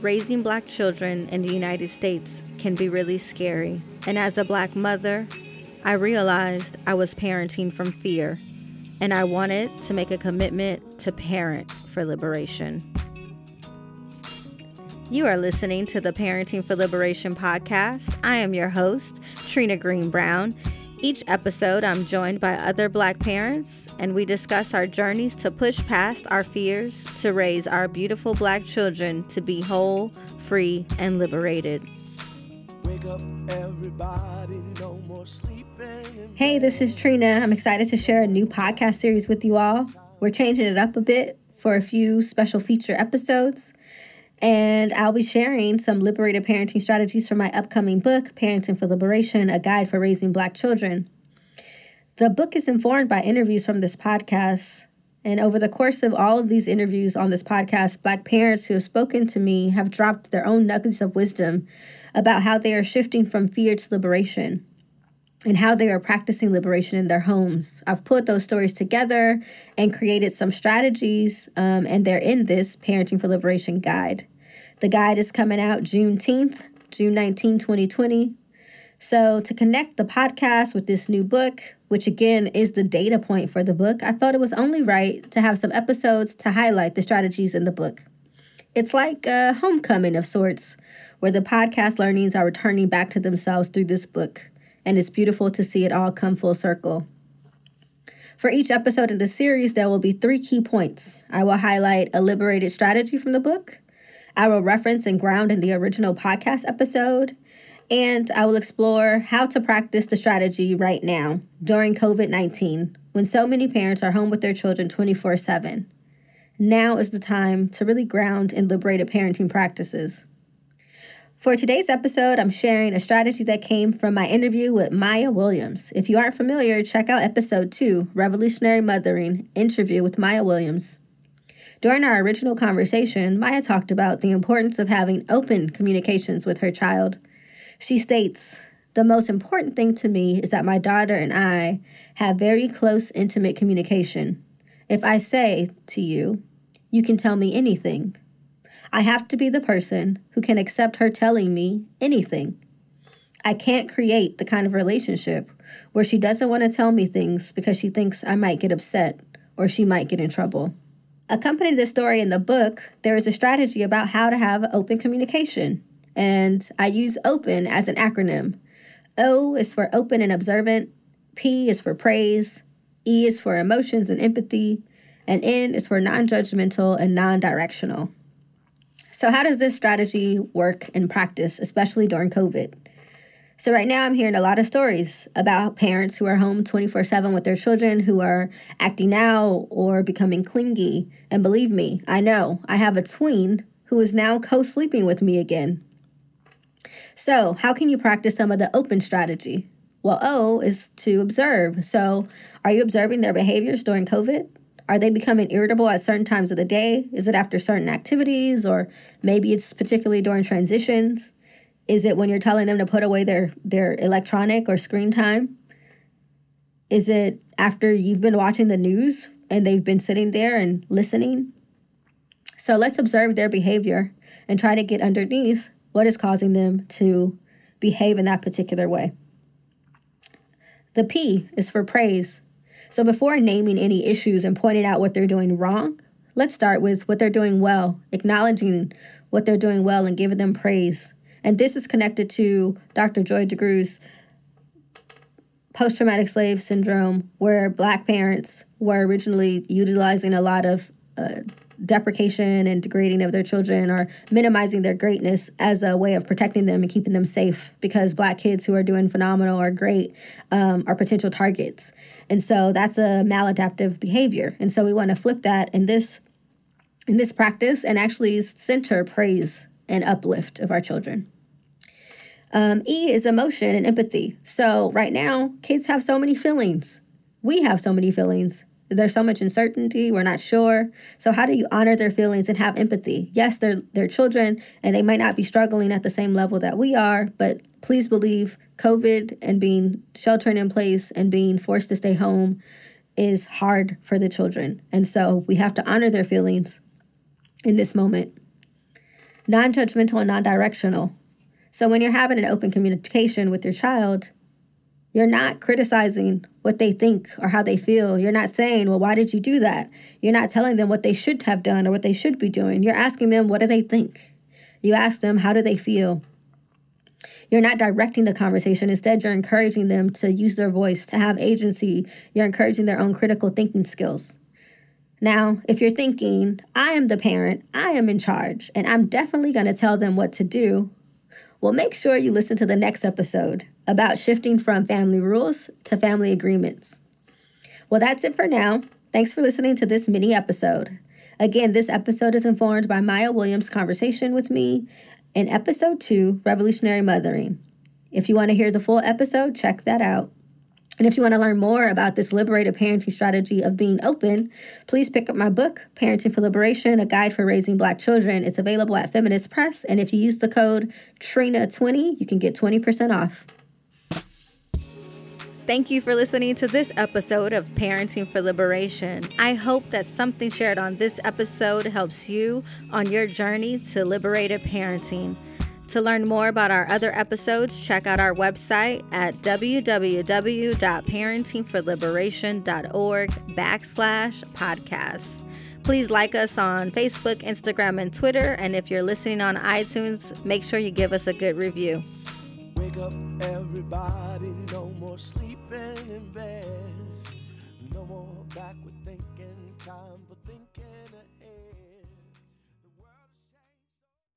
raising black children in the United States can be really scary. And as a black mother, I realized I was parenting from fear, and I wanted to make a commitment to parent for liberation. You are listening to the Parenting for Liberation podcast. I am your host, Trina Greene Brown. Each episode, I'm joined by other Black parents, and we discuss our journeys to push past our fears to raise our beautiful Black children to be whole, free, and liberated. Up, no hey, this is Trina. I'm excited to share a new podcast series with you all. We're changing it up a bit for a few special feature episodes. And I'll be sharing some liberated parenting strategies from my upcoming book, Parenting for Liberation A Guide for Raising Black Children. The book is informed by interviews from this podcast. And over the course of all of these interviews on this podcast, Black parents who have spoken to me have dropped their own nuggets of wisdom about how they are shifting from fear to liberation and how they are practicing liberation in their homes. I've put those stories together and created some strategies, um, and they're in this Parenting for Liberation guide. The guide is coming out Juneteenth, June 19, 2020. So, to connect the podcast with this new book, which again is the data point for the book, I thought it was only right to have some episodes to highlight the strategies in the book. It's like a homecoming of sorts, where the podcast learnings are returning back to themselves through this book and it's beautiful to see it all come full circle. For each episode in the series, there will be three key points. I will highlight a liberated strategy from the book, I will reference and ground in the original podcast episode, and I will explore how to practice the strategy right now during COVID 19 when so many parents are home with their children 24 7. Now is the time to really ground in liberated parenting practices. For today's episode, I'm sharing a strategy that came from my interview with Mai'a Williams. If you aren't familiar, check out episode 2, Revolutionary Mothering Interview with Mai'a Williams. During our original conversation, Mai'a talked about the importance of having open communications with her child. She states, The most important thing to me is that my daughter and I have very close, intimate communication. If I say to you, you can tell me anything, I have to be the person who can accept her telling me anything. I can't create the kind of relationship where she doesn't want to tell me things because she thinks I might get upset or she might get in trouble. Accompanying this story in the book, there is a strategy about how to have open communication. And I use OPEN as an acronym. O is for open and observant, P is for praise, E is for emotions and empathy, and N is for non judgmental and non directional. So, how does this strategy work in practice, especially during COVID? So, right now, I'm hearing a lot of stories about parents who are home 24 7 with their children who are acting out or becoming clingy. And believe me, I know I have a tween who is now co sleeping with me again. So, how can you practice some of the open strategy? Well, O is to observe. So, are you observing their behaviors during COVID? Are they becoming irritable at certain times of the day? Is it after certain activities, or maybe it's particularly during transitions? Is it when you're telling them to put away their, their electronic or screen time? Is it after you've been watching the news and they've been sitting there and listening? So let's observe their behavior and try to get underneath what is causing them to behave in that particular way. The P is for praise. So before naming any issues and pointing out what they're doing wrong, let's start with what they're doing well, acknowledging what they're doing well and giving them praise. And this is connected to Dr. Joy DeGruy's post traumatic slave syndrome, where Black parents were originally utilizing a lot of uh, deprecation and degrading of their children or minimizing their greatness as a way of protecting them and keeping them safe because black kids who are doing phenomenal or great um, are potential targets and so that's a maladaptive behavior and so we want to flip that in this in this practice and actually center praise and uplift of our children um, e is emotion and empathy. So right now kids have so many feelings. We have so many feelings. There's so much uncertainty. We're not sure. So how do you honor their feelings and have empathy? Yes they're they're children and they might not be struggling at the same level that we are but please believe covid and being sheltering in place and being forced to stay home is hard for the children. And so we have to honor their feelings in this moment. Non judgmental and non directional. So when you're having an open communication with your child, you're not criticizing what they think or how they feel. You're not saying, well, why did you do that? You're not telling them what they should have done or what they should be doing. You're asking them, what do they think? You ask them, how do they feel? You're not directing the conversation. Instead, you're encouraging them to use their voice, to have agency. You're encouraging their own critical thinking skills. Now, if you're thinking, I am the parent, I am in charge, and I'm definitely going to tell them what to do, well, make sure you listen to the next episode about shifting from family rules to family agreements. Well, that's it for now. Thanks for listening to this mini episode. Again, this episode is informed by Mai'a Williams' conversation with me in episode two, Revolutionary Mothering. If you want to hear the full episode, check that out. And if you want to learn more about this liberated parenting strategy of being open, please pick up my book, Parenting for Liberation A Guide for Raising Black Children. It's available at Feminist Press. And if you use the code TRINA20, you can get 20% off. Thank you for listening to this episode of Parenting for Liberation. I hope that something shared on this episode helps you on your journey to liberated parenting. To learn more about our other episodes, check out our website at www.parentingforliberation.org backslash podcasts. Please like us on Facebook, Instagram, and Twitter. And if you're listening on iTunes, make sure you give us a good review. Wake up, everybody, no more sleeping in bed. No more backward thinking, time for thinking.